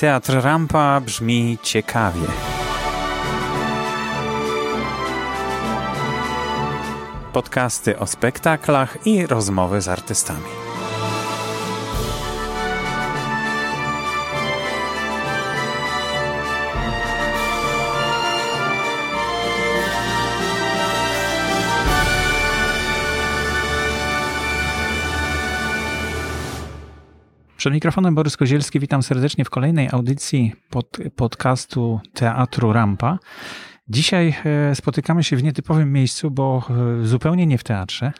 Teatr Rampa brzmi ciekawie. Podcasty o spektaklach i rozmowy z artystami. Przed mikrofonem Borys Kozielski, witam serdecznie w kolejnej audycji pod, podcastu Teatru Rampa. Dzisiaj e, spotykamy się w nietypowym miejscu, bo e, zupełnie nie w teatrze.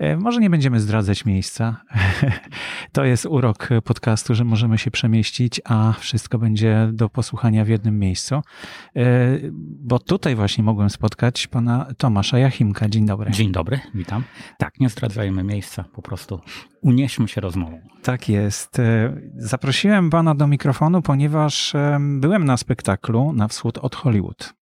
E, może nie będziemy zdradzać miejsca. To jest urok podcastu, że możemy się przemieścić, a wszystko będzie do posłuchania w jednym miejscu. E, bo tutaj właśnie mogłem spotkać pana Tomasza Jachimka. Dzień dobry. Dzień dobry, witam. Tak, nie zdradzajmy miejsca, po prostu unieśmy się rozmową. Tak jest. E, zaprosiłem pana do mikrofonu, ponieważ byłem na spektaklu na wschód od Hollywood.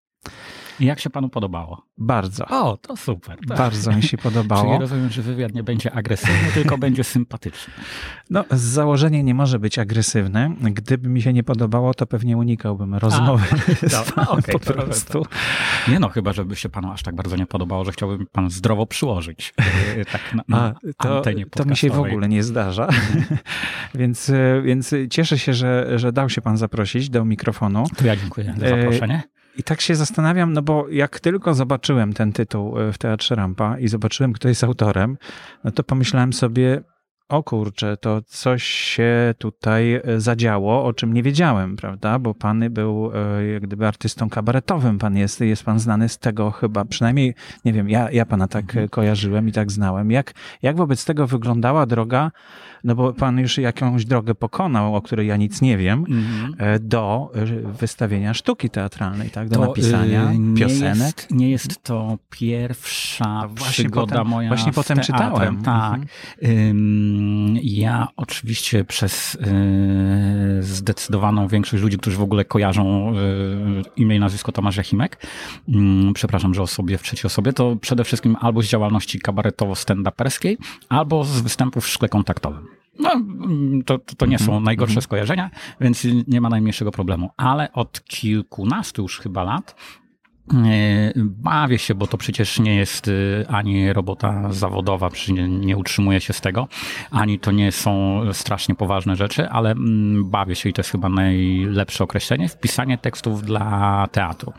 I jak się panu podobało? Bardzo. O, to super. Tak. Bardzo mi się podobało. Czyli rozumiem, że wywiad nie będzie agresywny, tylko będzie sympatyczny. No, z założenia nie może być agresywny. Gdyby mi się nie podobało, to pewnie unikałbym rozmowy A, no, okay, po prostu. Nie no, chyba, żeby się panu aż tak bardzo nie podobało, że chciałbym pan zdrowo przyłożyć. E, tak na, na A, to, to mi się w ogóle nie zdarza. więc, e, więc cieszę się, że, że dał się pan zaprosić do mikrofonu. To ja dziękuję za zaproszenie. I tak się zastanawiam, no bo jak tylko zobaczyłem ten tytuł e, w Teatrze Rampa i zobaczyłem, kto jest autorem, no to pomyślałem sobie, o kurczę, to coś się tutaj e, zadziało, o czym nie wiedziałem, prawda? Bo pan był e, jak gdyby artystą kabaretowym, pan jest, jest pan znany z tego chyba, przynajmniej, nie wiem, ja, ja pana tak mhm. kojarzyłem i tak znałem. Jak, jak wobec tego wyglądała droga no bo pan już jakąś drogę pokonał, o której ja nic nie wiem, mm-hmm. do e, wystawienia sztuki teatralnej, tak? Do to, napisania yy, piosenek. Jest, nie jest to pierwsza właśnie przygoda potem, moja Właśnie potem czytałem. Tak. Mm-hmm. Ja oczywiście przez yy, zdecydowaną większość ludzi, którzy w ogóle kojarzą yy, imię i nazwisko Tomasz Jachimek, przepraszam, że o sobie w trzeciej osobie, to przede wszystkim albo z działalności kabaretowo-stand-uperskiej, albo z występów w szkle kontaktowym. No, to, to, nie są mhm, najgorsze mhm. skojarzenia, więc nie ma najmniejszego problemu. Ale od kilkunastu już chyba lat e, Bawię się, bo to przecież nie jest e, ani robota zawodowa, nie, utrzymuję się z tego, ani to nie są strasznie poważne rzeczy, ale mm, bawię się i to jest chyba najlepsze określenie, wpisanie tekstów dla teatru.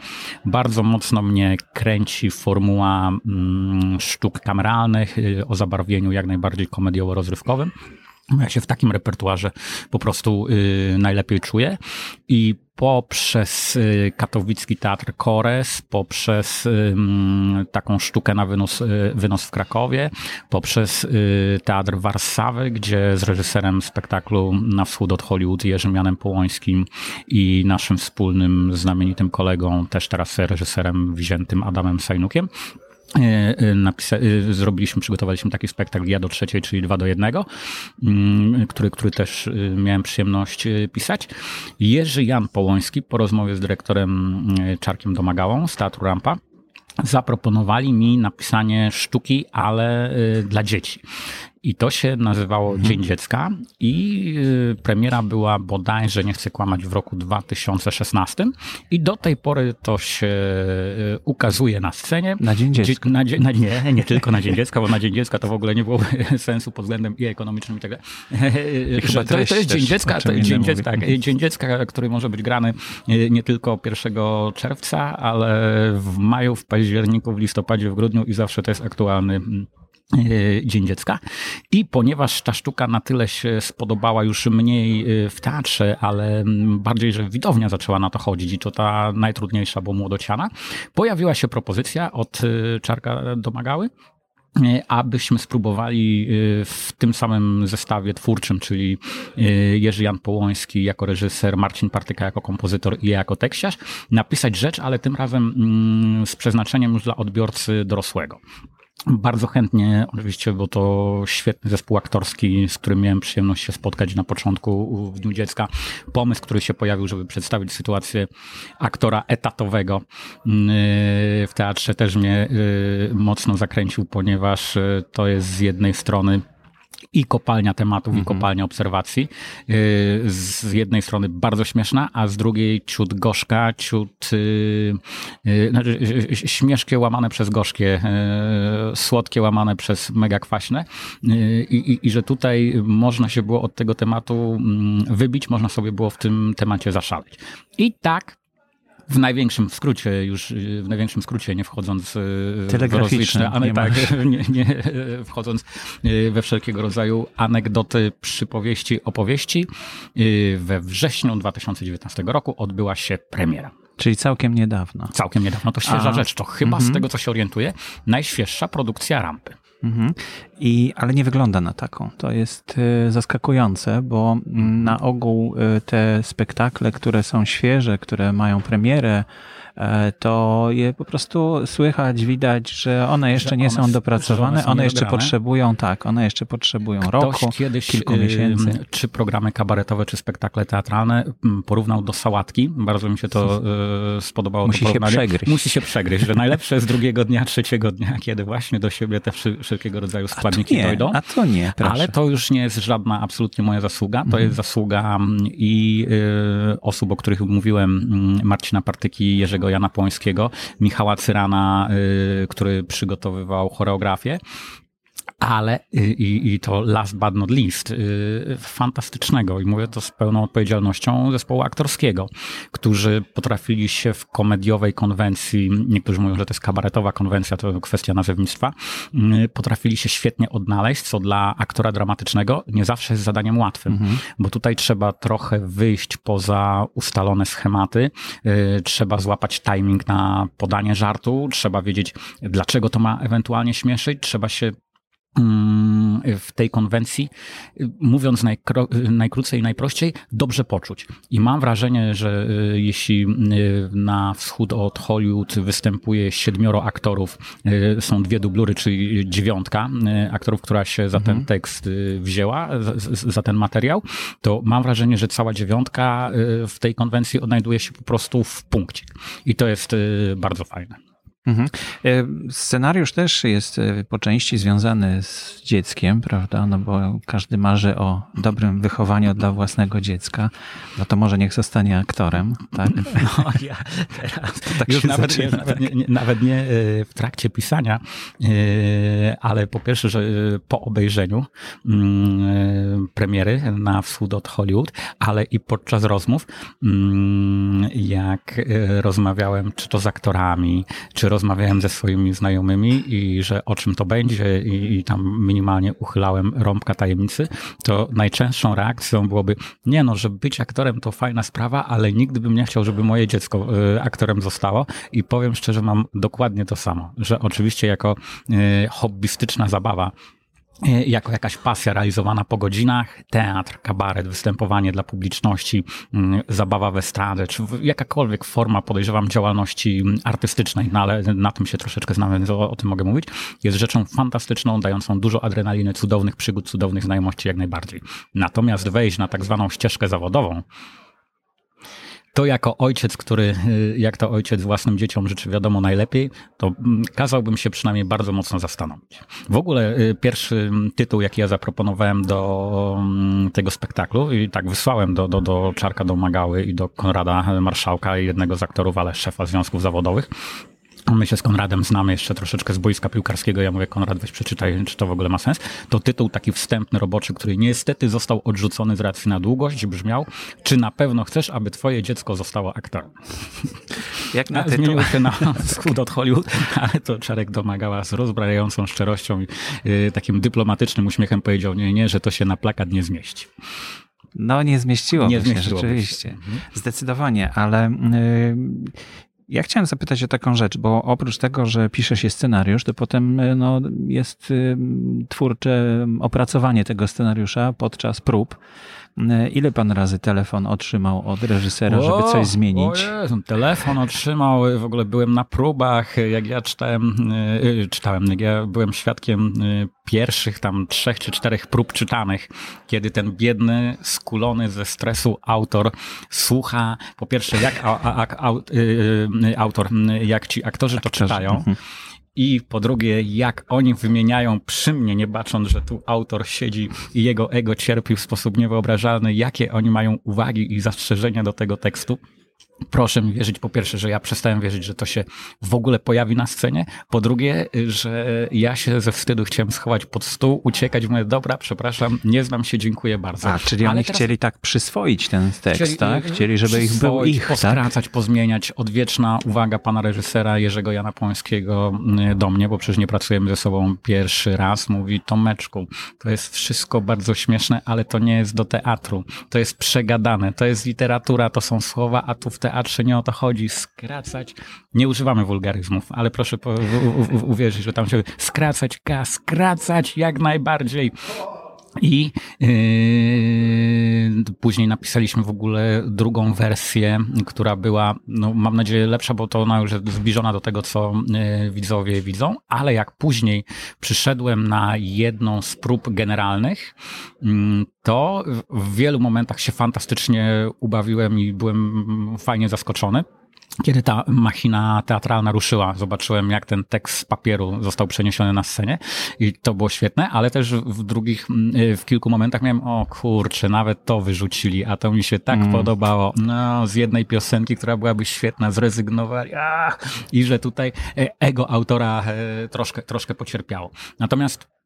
Bardzo mocno mnie kręci formuła mm, sztuk kameralnych e, o zabarwieniu jak najbardziej komediowo-rozrywkowym. Ja się w takim repertuarze po prostu y, najlepiej czuję. I poprzez y, katowicki teatr Kores, poprzez y, taką sztukę na wynos, y, wynos w Krakowie, poprzez y, teatr Warszawy, gdzie z reżyserem spektaklu Na wschód od Hollywood Jerzym Janem Połońskim i naszym wspólnym znamienitym kolegą, też teraz reżyserem wziętym Adamem Sajnukiem, napisa- e, zrobiliśmy, przygotowaliśmy taki spektakl ja do trzeciej, czyli dwa do jednego, mm, który, który też miałem przyjemność pisać. Jerzy Jan Połoński po rozmowie z dyrektorem Czarkiem Domagałą z Teatru Rampa zaproponowali mi napisanie sztuki, ale dla dzieci. I to się nazywało mhm. Dzień Dziecka i y, premiera była bodajże, nie chcę kłamać, w roku 2016 i do tej pory to się y, ukazuje na scenie. Na Dzień Dziecka? Na, na, nie, nie tylko na Dzień Dziecka, bo na Dzień Dziecka to w ogóle nie byłoby sensu pod względem i ekonomicznym i tak dalej. To, to jest Dzień Dziecka, to, dzień, dziecka tak, dzień Dziecka, który może być grany y, nie tylko 1 czerwca, ale w maju, w październiku, w listopadzie, w grudniu i zawsze to jest aktualny mm, Dzień Dziecka. I ponieważ ta sztuka na tyle się spodobała już mniej e, w teatrze, ale bardziej, że widownia zaczęła na to chodzić i to ta najtrudniejsza, bo młodociana, pojawiła się propozycja od e, Czarka Domagały, abyśmy spróbowali w tym samym zestawie twórczym, czyli Jerzy Jan Połoński jako reżyser, Marcin Partyka jako kompozytor i ja jako tekściarz, napisać rzecz, ale tym razem mm, z przeznaczeniem już dla odbiorcy dorosłego. Bardzo chętnie, oczywiście, bo to świetny zespół aktorski, z którym miałem przyjemność się spotkać na początku w Dniu Dziecka. Pomysł, który się pojawił, żeby przedstawić sytuację aktora etatowego mm, w teatrze, też mnie y, mocno zakręcił, ponieważ y, to jest z jednej strony i kopalnia tematów, Mhm. i kopalnia obserwacji. Yy, Z jednej strony bardzo śmieszna, a z drugiej ciut gorzka, ciut yy, znaczy, śmieszkie łamane przez gorzkie, yy, słodkie łamane przez mega kwaśne. I, i, I że tutaj można się było od tego tematu mm, wybić, można sobie było w tym temacie zaszaleć. I tak w największym skrócie, już yy, w największym skrócie, nie wchodząc yy, w rozliczne, ale nie tak, nie, nie wchodząc e, we wszelkiego rodzaju anegdoty, przypowieści, opowieści, we wrześniu 2019 roku odbyła się premiera. Czyli całkiem niedawno. Całkiem niedawno, to świeża A, rzecz. To chyba mhm. z tego, co się orientuję, najświeższa produkcja rampy. Mhm. I, ale nie wygląda na taką. To jest y, zaskakujące, bo mm, na ogół y, te spektakle, które są świeże, które mają premierę, to je po prostu słychać, widać, że one jeszcze Że nie one są dopracowane, one są one jeszcze potrzebują, tak, one jeszcze potrzebują roku, Ktoś kiedyś, kilku e, miesięcy. czy programy kabaretowe, czy spektakle teatralne porównał do sałatki. Bardzo mi się to e, spodobało. Musi to się przegryźć. Musi się przegryźć, że najlepsze jest drugiego dnia, trzeciego dnia, kiedy właśnie do siebie te wszelkiego rodzaju A składniki nie, dojdą. a to nie, proszę. Ale to już nie jest żadna absolutnie moja zasługa. To Mhm. jest zasługa mm, i y, osób, o których mówiłem, mm, Marcina Partyki, Jerzego Jana Płońskiego, Michała Cyrana, y, który przygotowywał choreografię. Ale i, i to last but not least, y, fantastycznego, i mówię to z pełną odpowiedzialnością zespołu aktorskiego, którzy potrafili się w komediowej konwencji, niektórzy mówią, że to jest kabaretowa konwencja, to kwestia nazewnictwa, y, potrafili się świetnie odnaleźć, co dla aktora dramatycznego nie zawsze jest zadaniem łatwym, Mhm. bo tutaj trzeba trochę wyjść poza ustalone schematy, y, trzeba złapać timing na podanie żartu, trzeba wiedzieć, dlaczego to ma ewentualnie śmieszyć, trzeba się w tej konwencji, mówiąc najkro- najkrócej i najprościej, dobrze poczuć. I mam wrażenie, że y, jeśli y, na wschód od Hollywood występuje siedmioro aktorów, y, są dwie dublury, czyli dziewiątka aktorów, która się za ten tekst y, wzięła, za, ten materiał, to mam wrażenie, że cała dziewiątka w tej konwencji odnajduje się po prostu w punkcie. I to jest bardzo fajne. Mhm. E, Scenariusz też jest e, po części związany z dzieckiem, prawda? No bo każdy marzy o dobrym wychowaniu dla własnego dziecka. No to może niech zostanie aktorem, tak? No, ja teraz Tak już się nawet, zaczyna, nie, nawet, nie, nawet nie e, w trakcie pisania, ale po pierwsze, że po obejrzeniu mm, premiery na wschód od Hollywood, ale i podczas rozmów, mm, jak rozmawiałem czy to z aktorami, czy rozmawiałem ze swoimi znajomymi i że o czym to będzie i, i tam minimalnie uchylałem rąbka tajemnicy, to najczęstszą reakcją byłoby, nie no, że być aktorem to fajna sprawa, ale nigdy bym nie chciał, żeby moje dziecko y, aktorem zostało. I powiem szczerze, mam dokładnie to samo, że oczywiście jako y, hobbystyczna zabawa jako jakaś pasja realizowana po godzinach, teatr, kabaret, występowanie dla publiczności, mm, zabawa w estradę, czy jakakolwiek forma, podejrzewam, działalności mm, artystycznej, no ale na tym się troszeczkę znam, więc o, o tym mogę mówić, jest rzeczą fantastyczną, dającą dużo adrenaliny, cudownych przygód, cudownych znajomości jak najbardziej. Natomiast wejść na tak zwaną ścieżkę zawodową, to jako ojciec, który y, jak to ojciec własnym dzieciom życzy wiadomo najlepiej, to mm, kazałbym się przynajmniej bardzo mocno zastanowić. W ogóle y, pierwszy mm, tytuł, jaki ja zaproponowałem do mm, tego spektaklu i tak wysłałem do, do, do Czarka Domagały i do Konrada Marszałka, jednego z aktorów, ale szefa związków zawodowych, My się z Konradem znamy jeszcze troszeczkę z boiska piłkarskiego. Ja mówię, Konrad, weź przeczytaj, czy to w ogóle ma sens. To tytuł taki wstępny, roboczy, który niestety został odrzucony z racji na długość, brzmiał, czy na pewno chcesz, aby twoje dziecko zostało aktorem? Jak na tytuł? Zmienił się na wschód od Hollywood, ale to Czarek domagała z rozbrajającą szczerością i y, takim dyplomatycznym uśmiechem powiedział, nie, nie, że to się na plakat nie zmieści. No nie zmieściło Nie się. rzeczywiście. Mhm. Zdecydowanie, ale y, ja chciałem zapytać o taką rzecz, bo oprócz tego, że pisze się scenariusz, to potem y, no, jest y, twórcze opracowanie tego scenariusza podczas prób. Y, Ile pan razy telefon otrzymał od reżysera, żeby coś zmienić? O Jezu, telefon otrzymał, w ogóle byłem na próbach, jak ja czytałem, y, czytałem, jak ja byłem świadkiem pierwszych tam trzech czy czterech prób czytanych, kiedy ten biedny, skulony ze stresu autor słucha, po pierwsze jak a, a, a, au- autor, jak ci aktorzy to Aktorzy, czytają, mhm. I po drugie, jak oni wymieniają przy mnie, nie bacząc, że tu autor siedzi i jego ego cierpi w sposób niewyobrażalny, jakie oni mają uwagi i zastrzeżenia do tego tekstu proszę mi wierzyć, po pierwsze, że ja przestałem wierzyć, że to się w ogóle pojawi na scenie. Po drugie, że ja się ze wstydu chciałem schować pod stół, uciekać, mówię, dobra, przepraszam, nie znam się, dziękuję bardzo. A, czyli oni teraz... chcieli tak przyswoić ten tekst, chcieli, tak? Chcieli, żeby ich był ich, tak? poskracać, tak? pozmieniać. Odwieczna uwaga pana reżysera Jerzego Jana Pońskiego mm, do mnie, bo przecież nie pracujemy ze sobą pierwszy raz, mówi, Tomeczku, to jest wszystko bardzo śmieszne, ale to nie jest do teatru. To jest przegadane, to jest literatura, to są słowa, a tu w teatrze nie o to chodzi. Skracać. Nie używamy wulgaryzmów, ale proszę uwierzyć, że tam się skracać, ka, skracać jak najbardziej. I yy, później napisaliśmy w ogóle drugą wersję, która była, no, mam nadzieję, lepsza, bo to ona już jest zbliżona do tego, co yy, widzowie widzą, ale jak później przyszedłem na jedną z prób generalnych, yy, to w wielu momentach się fantastycznie ubawiłem i byłem fajnie zaskoczony. Kiedy ta machina teatralna ruszyła, zobaczyłem, jak ten tekst z papieru został przeniesiony na scenie i to było świetne, ale też w drugich, mm, w kilku momentach miałem, o kurczę, nawet to wyrzucili, a to mi się tak mm. podobało. No, z jednej piosenki, która byłaby świetna, zrezygnowali, ach, i że tutaj e, ego autora e, troszkę, troszkę pocierpiało. Natomiast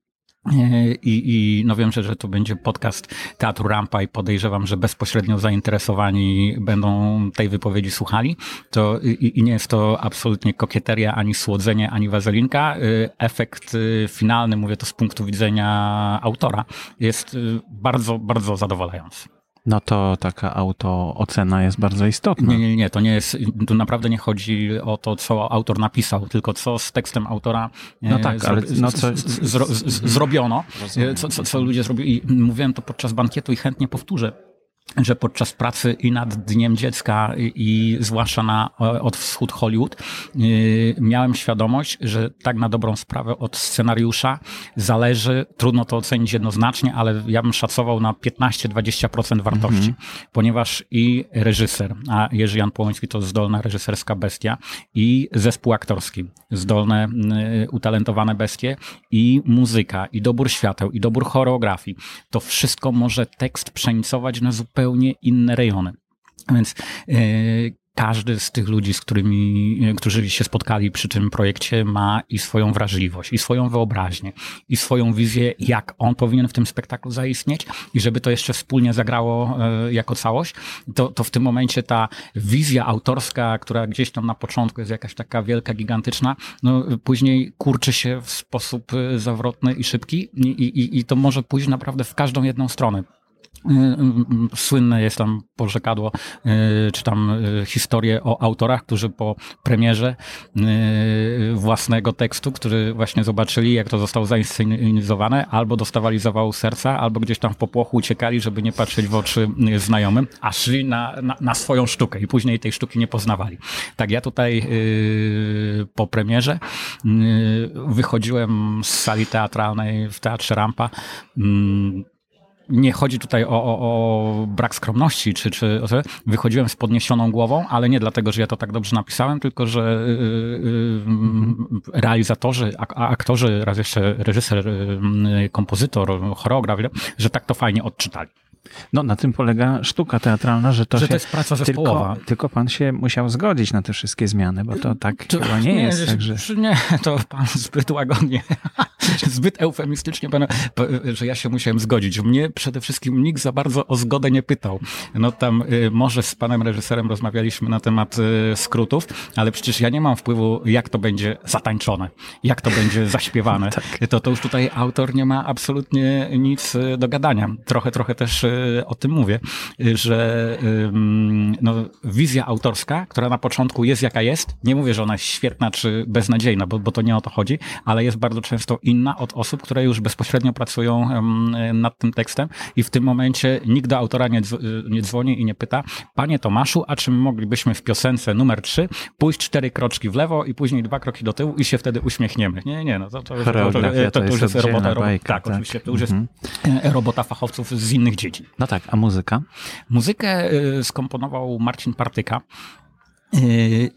i, I no wiem, że, że to będzie podcast Teatru Rampa i podejrzewam, że bezpośrednio zainteresowani będą tej wypowiedzi słuchali. To, i, i nie jest to absolutnie kokieteria, ani słodzenie, ani wazelinka. Y, efekt y, finalny, mówię to z punktu widzenia autora, jest bardzo, bardzo zadowalający no to taka autoocena jest bardzo istotna. Nie, nie, nie, to nie jest, tu naprawdę nie chodzi o to, co autor napisał, tylko co z tekstem autora e, no tak, zro, ale no co... zro, zrobiono, co, co, co ludzie zrobili. I mówiłem to podczas bankietu i chętnie powtórzę że podczas pracy i nad Dniem Dziecka i, i zwłaszcza na od wschód Hollywood yy, miałem świadomość, że tak na dobrą sprawę od scenariusza zależy, trudno to ocenić jednoznacznie, ale ja bym szacował na 15-20% wartości, -hmm. ponieważ i reżyser, a Jerzy Jan Połoński to zdolna reżyserska bestia i zespół aktorski, zdolne, yy, utalentowane bestie i muzyka, i dobór świateł, i dobór choreografii. To wszystko może tekst przenicować na zupełnie zupełnie inne rejony. Więc e, każdy z tych ludzi, z którymi, e, którzy się spotkali przy tym projekcie, ma i swoją wrażliwość, i swoją wyobraźnię, i swoją wizję, jak on powinien w tym spektaklu zaistnieć, i żeby to jeszcze wspólnie zagrało e, jako całość, to, to w tym momencie ta wizja autorska, która gdzieś tam na początku jest jakaś taka wielka, gigantyczna, no później kurczy się w sposób zawrotny i szybki, i, i, i to może pójść naprawdę w każdą jedną stronę. Y, y, słynne jest tam porzekadło, y, czy tam historię o autorach, którzy po premierze własnego tekstu, który właśnie zobaczyli, jak to zostało zainscenizowane, albo dostawali zawału serca, albo gdzieś tam w popłochu uciekali, żeby nie patrzeć w oczy znajomym, a szli na, na, na swoją sztukę i później tej sztuki nie poznawali. Tak, ja tutaj po premierze wychodziłem z sali teatralnej w Teatrze Rampa mm, nie chodzi tutaj o, o, o, brak skromności, czy, czy wychodziłem z podniesioną głową, ale nie dlatego, że ja to tak dobrze napisałem, tylko że yy, realizatorzy, aktorzy, raz jeszcze reżyser, yy, kompozytor, choreograf, że tak to fajnie odczytali. No, na tym polega sztuka teatralna, że to, że to jest praca zespołowa. Tylko, tylko, pan się musiał zgodzić na te wszystkie zmiany, bo to tak to, chyba nie, nie jest. Także... Nie, to pan zbyt łagodnie, zbyt eufemistycznie, pan, że ja się musiałem zgodzić. Mnie przede wszystkim nikt za bardzo o zgodę nie pytał. No tam y, może z panem reżyserem rozmawialiśmy na temat y, skrótów, ale przecież ja nie mam wpływu, jak to będzie zatańczone, jak to będzie zaśpiewane. tak. to, to już tutaj autor nie ma absolutnie nic y, do gadania. Trochę, trochę też o tym mówię, że no, wizja autorska, która na początku jest jaka jest, nie mówię, że ona jest świetna czy beznadziejna, bo, bo to nie o to chodzi, ale jest bardzo często inna od osób, które już bezpośrednio pracują nad tym tekstem i w tym momencie nikt do autora nie, nie dzwoni i nie pyta, panie Tomaszu, a czy moglibyśmy w piosence numer 3 pójść cztery kroczki w lewo i później dwa kroki do tyłu i się wtedy uśmiechniemy. Nie, nie, no to, to, to, to, to, to już jest robota, bajka, tak, tak, oczywiście, to już jest mhm. robota fachowców z innych dziedzin. No tak, a muzyka? Muzykę y, skomponował Marcin Partyka. Yy,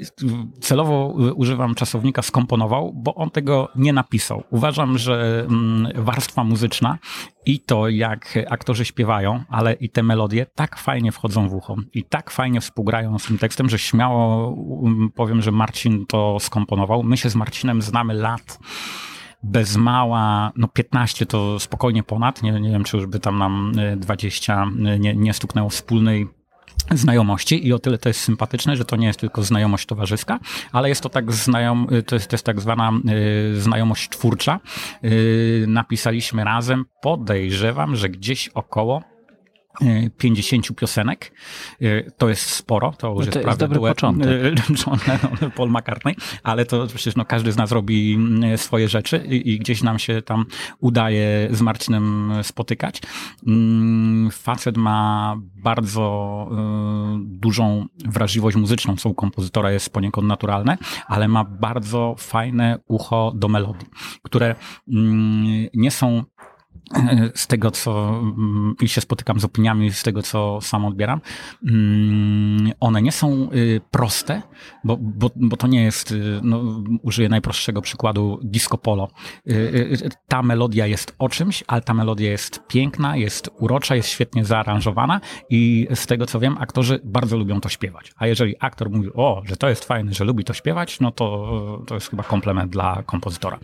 celowo używam czasownika skomponował, bo on tego nie napisał. Uważam, że mm, warstwa muzyczna i to, jak aktorzy śpiewają, ale i te melodie tak fajnie wchodzą w ucho i tak fajnie współgrają z tym tekstem, że śmiało um, powiem, że Marcin to skomponował. My się z Marcinem znamy lat bez mała, no 15 to spokojnie ponad, nie, nie wiem, czy już by tam nam 20 y, nie, nie stuknęło wspólnej znajomości i o tyle to jest sympatyczne, że to nie jest tylko znajomość towarzyska, ale jest to tak znajom, to jest, to jest tak zwana y, znajomość twórcza. Y, napisaliśmy razem, podejrzewam, że gdzieś około 50 piosenek. E, to jest sporo, to już no to jest, jest dobry duet początek. John Lennon, Paul McCartney, ale to przecież no, każdy z nas robi mm, swoje rzeczy i, i gdzieś nam się tam udaje z Marcinem spotykać. Mm, facet ma bardzo dużą wrażliwość muzyczną, co u kompozytora jest poniekąd naturalne, ale ma bardzo fajne ucho do melodii, które mm, nie są z tego, co mm, i się spotykam z opiniami, z tego, co sam odbieram, mm, one nie są y, proste, bo, bo, bo to nie jest, y, no, użyję najprostszego przykładu, disco polo. Y, ta melodia jest o czymś, ale ta melodia jest piękna, jest urocza, jest świetnie zaaranżowana i z tego, co wiem, aktorzy bardzo lubią to śpiewać. A jeżeli aktor mówi, o, że to jest fajne, że lubi to śpiewać, no to, to jest chyba komplement dla kompozytora.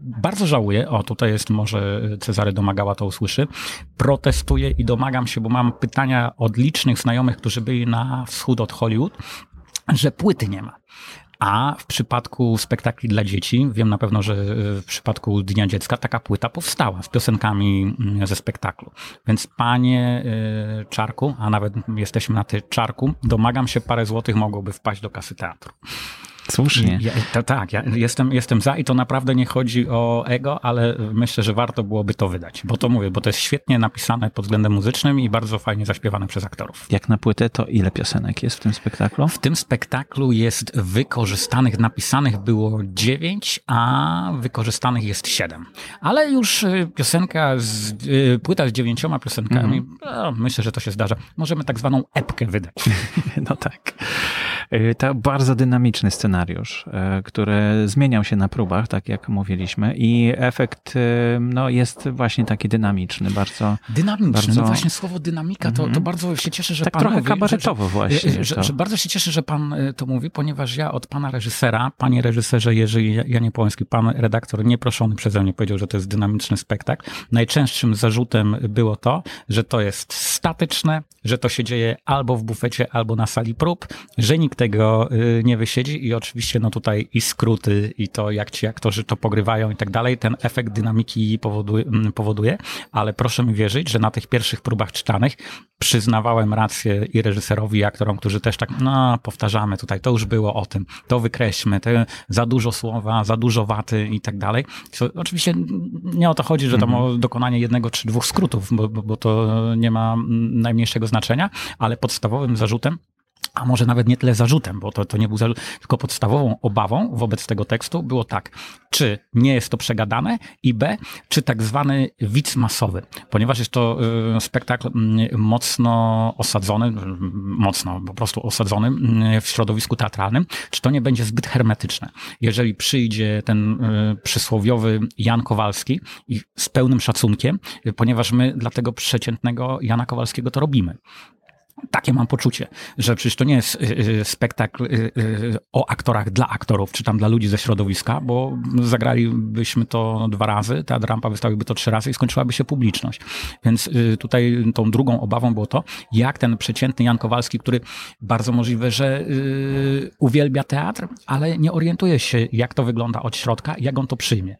Bardzo żałuję, o, tutaj jest może Cezary Domagała to usłyszy. Protestuję i domagam się, bo mam pytania od licznych znajomych, którzy byli na wschód od Hollywood, że płyty nie ma. A w przypadku spektakli dla dzieci, wiem na pewno, że w przypadku Dnia Dziecka taka płyta powstała z piosenkami mm, ze spektaklu. Więc panie y, Czarku, a nawet jesteśmy na ty Czarku, domagam się parę złotych mogłoby wpaść do kasy teatru. Słusznie. Ja, to, tak, ja jestem, jestem za i to naprawdę nie chodzi o ego, ale myślę, że warto byłoby to wydać. Bo to mówię, bo to jest świetnie napisane pod względem muzycznym i bardzo fajnie zaśpiewane przez aktorów. Jak na płytę, to ile piosenek jest w tym spektaklu? W tym spektaklu jest wykorzystanych, napisanych było dziewięć, a wykorzystanych jest siedem. Ale już y, piosenka, z, y, płyta z dziewięcioma piosenkami, mm. myślę, że to się zdarza. Możemy tak zwaną epkę wydać. no tak. Y, to bardzo dynamiczny scenariusz, y, który zmieniał się na próbach, tak jak mówiliśmy, i efekt y, no, jest właśnie taki dynamiczny, bardzo. Dynamiczny, bardzo... no właśnie słowo dynamika, to, to mhm. bardzo się cieszę, że tak pan trochę mówi. kabaretowo że, właśnie. Że, że, bardzo się cieszę, że pan to mówi, ponieważ ja od pana reżysera, panie reżyserze Jerzy Janie Połański, pan redaktor nieproszony przeze mnie powiedział, że to jest dynamiczny spektakl. Najczęstszym zarzutem było to, że to jest statyczne, że to się dzieje albo w bufecie, albo na sali prób, że nikt tego y, nie wysiedzi i oczywiście no tutaj i skróty i to jak ci aktorzy to pogrywają i tak dalej, ten efekt dynamiki powoduje, mm, powoduje, ale proszę mi wierzyć, że na tych pierwszych próbach czytanych przyznawałem rację i reżyserowi, i aktorom, którzy też tak, no powtarzamy tutaj, to już było o tym, to wykreślmy, te za dużo słowa, za dużo waty i tak dalej. To oczywiście nie o to chodzi, że tam mm -hmm. o dokonanie jednego czy dwóch skrótów, bo, bo, bo to nie ma mm, najmniejszego znaczenia, ale podstawowym zarzutem a może nawet nie tyle zarzutem, bo to, to nie był zarzut, tylko podstawową obawą wobec tego tekstu było tak, czy nie jest to przegadane i B, czy tak zwany widz masowy, ponieważ jest to y, spektakl y, mocno osadzony, mocno po prostu osadzony y, w środowisku teatralnym, czy to nie będzie zbyt hermetyczne. Jeżeli przyjdzie ten y, przysłowiowy Jan Kowalski i z pełnym szacunkiem, y, ponieważ my dla tego przeciętnego Jana Kowalskiego to robimy. Takie mam poczucie, że przecież to nie jest y, y, spektakl y, o aktorach dla aktorów, czy tam dla ludzi ze środowiska, bo zagralibyśmy to dwa razy, ta rampa wystawiłby to trzy razy i skończyłaby się publiczność. Więc tutaj tą drugą obawą było to, jak ten przeciętny Jan Kowalski, który bardzo możliwe, że uwielbia teatr, ale nie orientuje się, jak to wygląda od środka, jak on to przyjmie.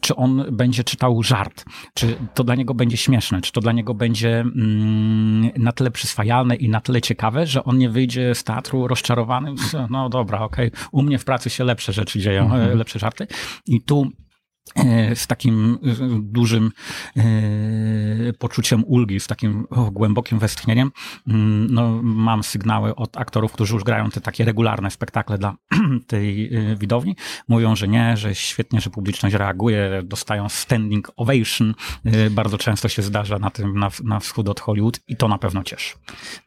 Czy on będzie czytał żart, czy to dla niego będzie śmieszne, czy to dla niego będzie mm, na tyle przyswajalne i na tyle ciekawe, że on nie wyjdzie z teatru rozczarowany. No dobra, okej, okay. u mnie w pracy się lepsze rzeczy dzieją, mhm. lepsze żarty. I tu z takim e, dużym e, poczuciem ulgi, z takim głębokim westchnieniem. Mm, no, mam sygnały od aktorów, którzy już grają te takie regularne spektakle dla tej widowni. Mówią, że nie, że świetnie, że publiczność reaguje, dostają standing ovation. Bardzo często się zdarza na tym, na, na wschód od Hollywood i to na pewno cieszy.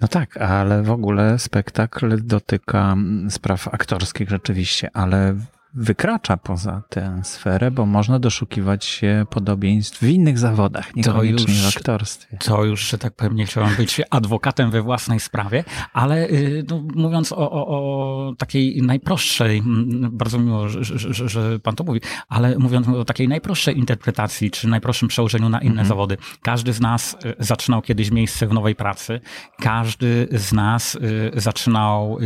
No tak, ale w ogóle spektakl dotyka spraw aktorskich rzeczywiście, ale wykracza poza tę sferę, bo można doszukiwać się podobieństw w innych zawodach, niekoniecznie już, w aktorstwie. To już, że tak powiem, nie chciałem być adwokatem we własnej sprawie, ale y, no, mówiąc o, o, o, takiej najprostszej, bardzo miło, że, że, że, pan to mówi, ale mówiąc o takiej najprostszej interpretacji, czy najprostszym przełożeniu na inne mhm. zawody, każdy z nas y, zaczynał kiedyś miejsce w nowej pracy, każdy z nas y, zaczynał,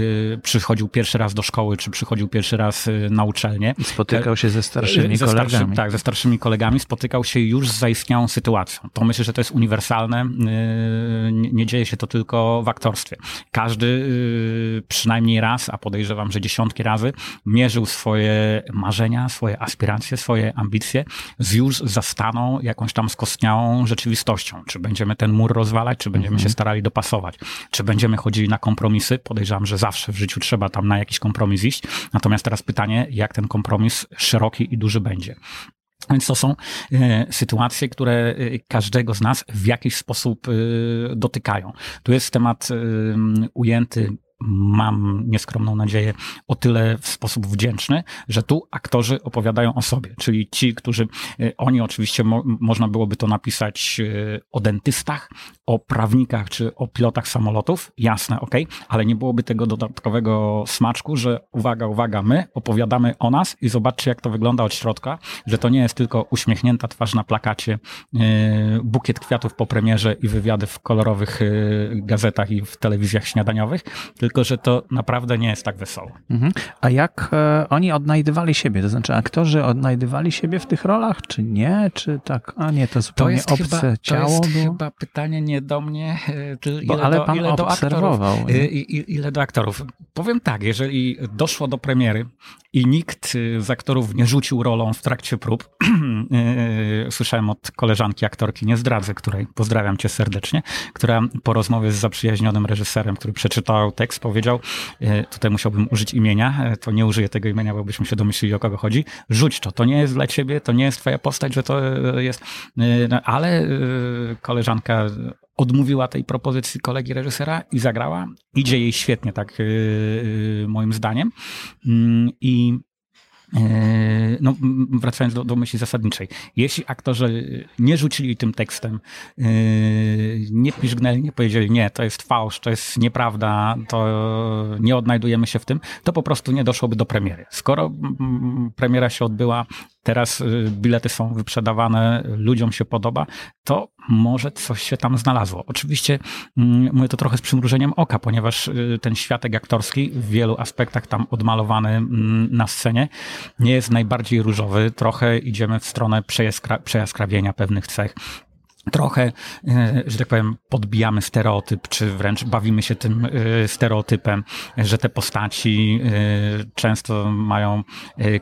przychodził pierwszy raz do szkoły, czy przychodził pierwszy raz na uczelnię. Spotykał się ze starszymi ze kolegami. Starszy, tak, ze starszymi kolegami, spotykał się już z zaistniałą sytuacją. To myślę, że to jest uniwersalne. Yy, nie dzieje się to tylko w aktorstwie. Każdy yy, przynajmniej raz, a podejrzewam, że dziesiątki razy, mierzył swoje marzenia, swoje aspiracje, swoje ambicje z już zastaną jakąś tam skostniałą rzeczywistością. Czy będziemy ten mur rozwalać, czy będziemy mhm. się starali dopasować, czy będziemy chodzili na kompromisy. Podejrzewam, że zawsze w życiu trzeba tam na jakiś kompromis iść. Natomiast teraz pytanie, jak ten kompromis szeroki i duży będzie. Więc to są e, sytuacje, które e, każdego z nas w jakiś sposób e, dotykają. Tu jest temat ujęty mam nieskromną nadzieję, o tyle w sposób wdzięczny, że tu aktorzy opowiadają o sobie, czyli ci, którzy, oni oczywiście mo, można byłoby to napisać o dentystach, o prawnikach czy o pilotach samolotów, jasne, ok, ale nie byłoby tego dodatkowego smaczku, że uwaga, uwaga, my opowiadamy o nas i zobaczcie, jak to wygląda od środka, że to nie jest tylko uśmiechnięta twarz na plakacie, yy, bukiet kwiatów po premierze i wywiady w kolorowych gazetach i w telewizjach śniadaniowych, tylko że to naprawdę nie jest tak wesoło. Mhm. A jak e, oni odnajdywali siebie? To znaczy, aktorzy odnajdywali siebie w tych rolach, czy nie? Czy tak? A nie, to zupełnie to obce chyba, ciało. To jest było? chyba pytanie nie do mnie, e, czy ile, ale do, pan ile do aktorów. E, ile do aktorów. Powiem tak, jeżeli doszło do premiery i nikt z aktorów nie rzucił rolą w trakcie prób, słyszałem od koleżanki aktorki, nie zdradzę, której pozdrawiam cię serdecznie, która po rozmowie z zaprzyjaźnionym reżyserem, który przeczytał tekst, powiedział, tutaj musiałbym użyć imienia, to nie użyję tego imienia, bo byśmy się domyślili, o kogo chodzi. Rzuć to, to nie jest dla ciebie, to nie jest twoja postać, że to jest, no, ale koleżanka odmówiła tej propozycji kolegi reżysera i zagrała. Idzie jej świetnie, tak moim zdaniem. Mm, I E, no, wracając do, do myśli zasadniczej. Jeśli aktorzy nie rzucili tym tekstem, nie piszgnęli, nie powiedzieli, nie, to jest fałsz, to jest nieprawda, to nie odnajdujemy się w tym, to po prostu nie doszłoby do premiery. Skoro premiera się odbyła, teraz y, bilety są wyprzedawane, ludziom się podoba, to może coś się tam znalazło. Oczywiście mm, mówię to trochę z przymrużeniem oka, ponieważ y, ten światek aktorski w wielu aspektach tam odmalowany mm, na scenie nie jest najbardziej różowy. Trochę idziemy w stronę przejaskrawienia pewnych cech trochę, e, że tak powiem, podbijamy stereotyp, czy wręcz bawimy się tym e, stereotypem, że te postaci e, często mają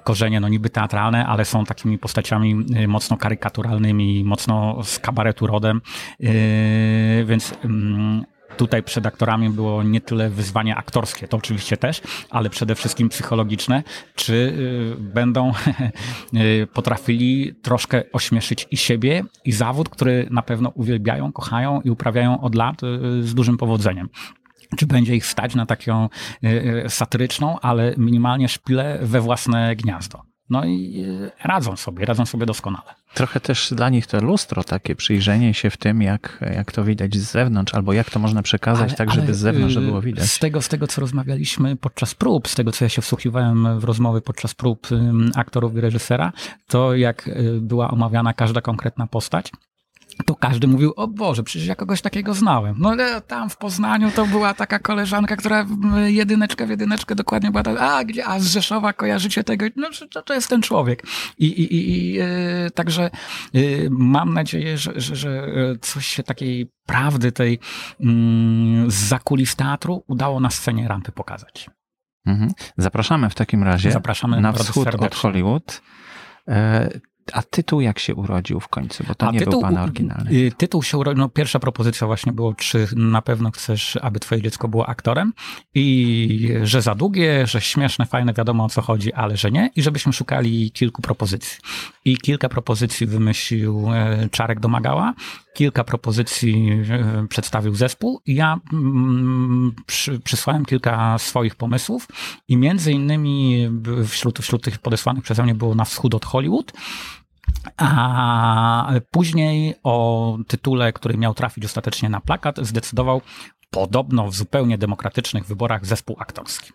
korzenie, no niby teatralne, ale są takimi postaciami mocno karykaturalnymi, mocno z kabaretu rodem, więc mm, Tutaj przed aktorami było nie tyle wyzwanie aktorskie, to oczywiście też, ale przede wszystkim psychologiczne, czy y, będą y, potrafili troszkę ośmieszyć i siebie, i zawód, który na pewno uwielbiają, kochają i uprawiają od lat y, z dużym powodzeniem czy będzie ich stać na taką satyryczną, ale minimalnie szpilę we własne gniazdo. No i e, radzą sobie, radzą sobie doskonale. Trochę też dla nich to lustro, takie przyjrzenie się w tym, jak, jak to widać z zewnątrz, albo jak to można przekazać ale, tak, żeby ale, z zewnątrz było widać. Z tego, z tego, co rozmawialiśmy podczas prób, z tego, co ja się wsłuchiwałem w rozmowy podczas prób aktorów i reżysera, to jak e, była omawiana każda konkretna postać, to każdy mówił, o Boże, przecież ja kogoś takiego znałem. No ale tam w Poznaniu to była taka koleżanka, która jedyneczkę w jedyneczkę dokładnie była tak, a gdzie, a z Rzeszowa kojarzycie tego, no to, to jest ten człowiek. I, i, i yy, także yy, mam nadzieję, że, że, że coś się takiej prawdy tej yy, z zakulis teatru udało na scenie rampy pokazać. Mhm. Zapraszamy w takim razie Zapraszamy na wschód serdecznie. od Hollywood. A tytuł jak się urodził w końcu? Bo to A nie tytuł, był pana oryginalny. y, Tytuł się urodził, no pierwsza propozycja właśnie było, czy na pewno chcesz, aby twoje dziecko było aktorem i że za długie, że śmieszne, fajne, wiadomo o co chodzi, ale że nie i żebyśmy szukali kilku propozycji. I kilka propozycji wymyślił e, Czarek Domagała, kilka propozycji e, przedstawił zespół i ja mm, przy, przysłałem kilka swoich pomysłów i między innymi wśród, wśród tych podesłanych przeze mnie było Na wschód od Hollywood, a później o tytule, który miał trafić ostatecznie na plakat, zdecydował podobno w zupełnie demokratycznych wyborach zespół aktorski.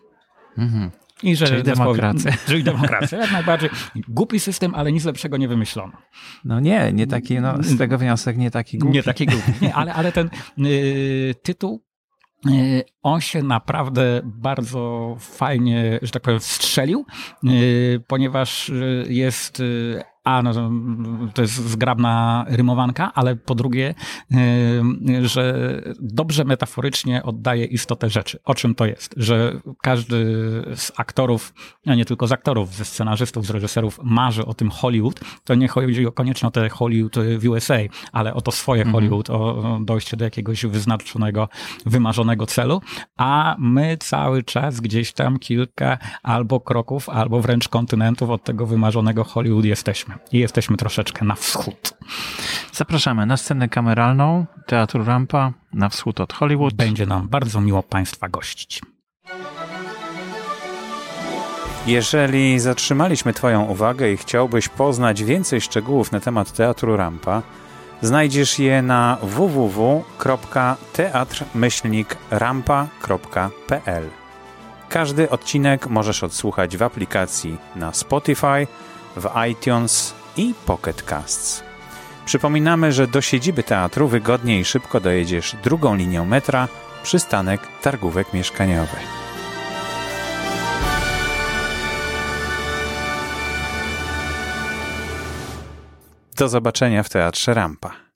Mhm. I że Czyli demokracja. Czyli demokracja, jak najbardziej. Głupi system, ale nic lepszego nie wymyślono. No nie, nie taki, no z tego wniosek nie taki głupi. Nie taki głupi. Nie, ale, ale ten y, tytuł, y, on się naprawdę bardzo fajnie, że tak powiem, strzelił, y, ponieważ y, jest a, no, to jest zgrabna rymowanka, ale po drugie, y, że dobrze metaforycznie oddaje istotę rzeczy. O czym to jest? Że każdy z aktorów, a nie tylko z aktorów, ze scenarzystów, z reżyserów marzy o tym Hollywood. To nie chodzi o koniecznie o te Hollywood w USA, ale o to swoje Hollywood, o dojście do jakiegoś wyznaczonego, wymarzonego celu, a my cały czas gdzieś tam kilka albo kroków, albo wręcz kontynentów od tego wymarzonego Hollywood jesteśmy. I jesteśmy troszeczkę na wschód. Zapraszamy na scenę kameralną Teatru Rampa na wschód od Hollywood. Będzie nam bardzo miło Państwa gościć. Jeżeli zatrzymaliśmy Twoją uwagę i chciałbyś poznać więcej szczegółów na temat Teatru Rampa, znajdziesz je na www.teatr-rampa.pl. Każdy odcinek możesz odsłuchać w aplikacji na Spotify, w iTunes i Pocket Casts. Przypominamy, że do siedziby teatru wygodnie i szybko dojedziesz drugą linią metra, przystanek Targówek Mieszkaniowy. Do zobaczenia w Teatrze Rampa.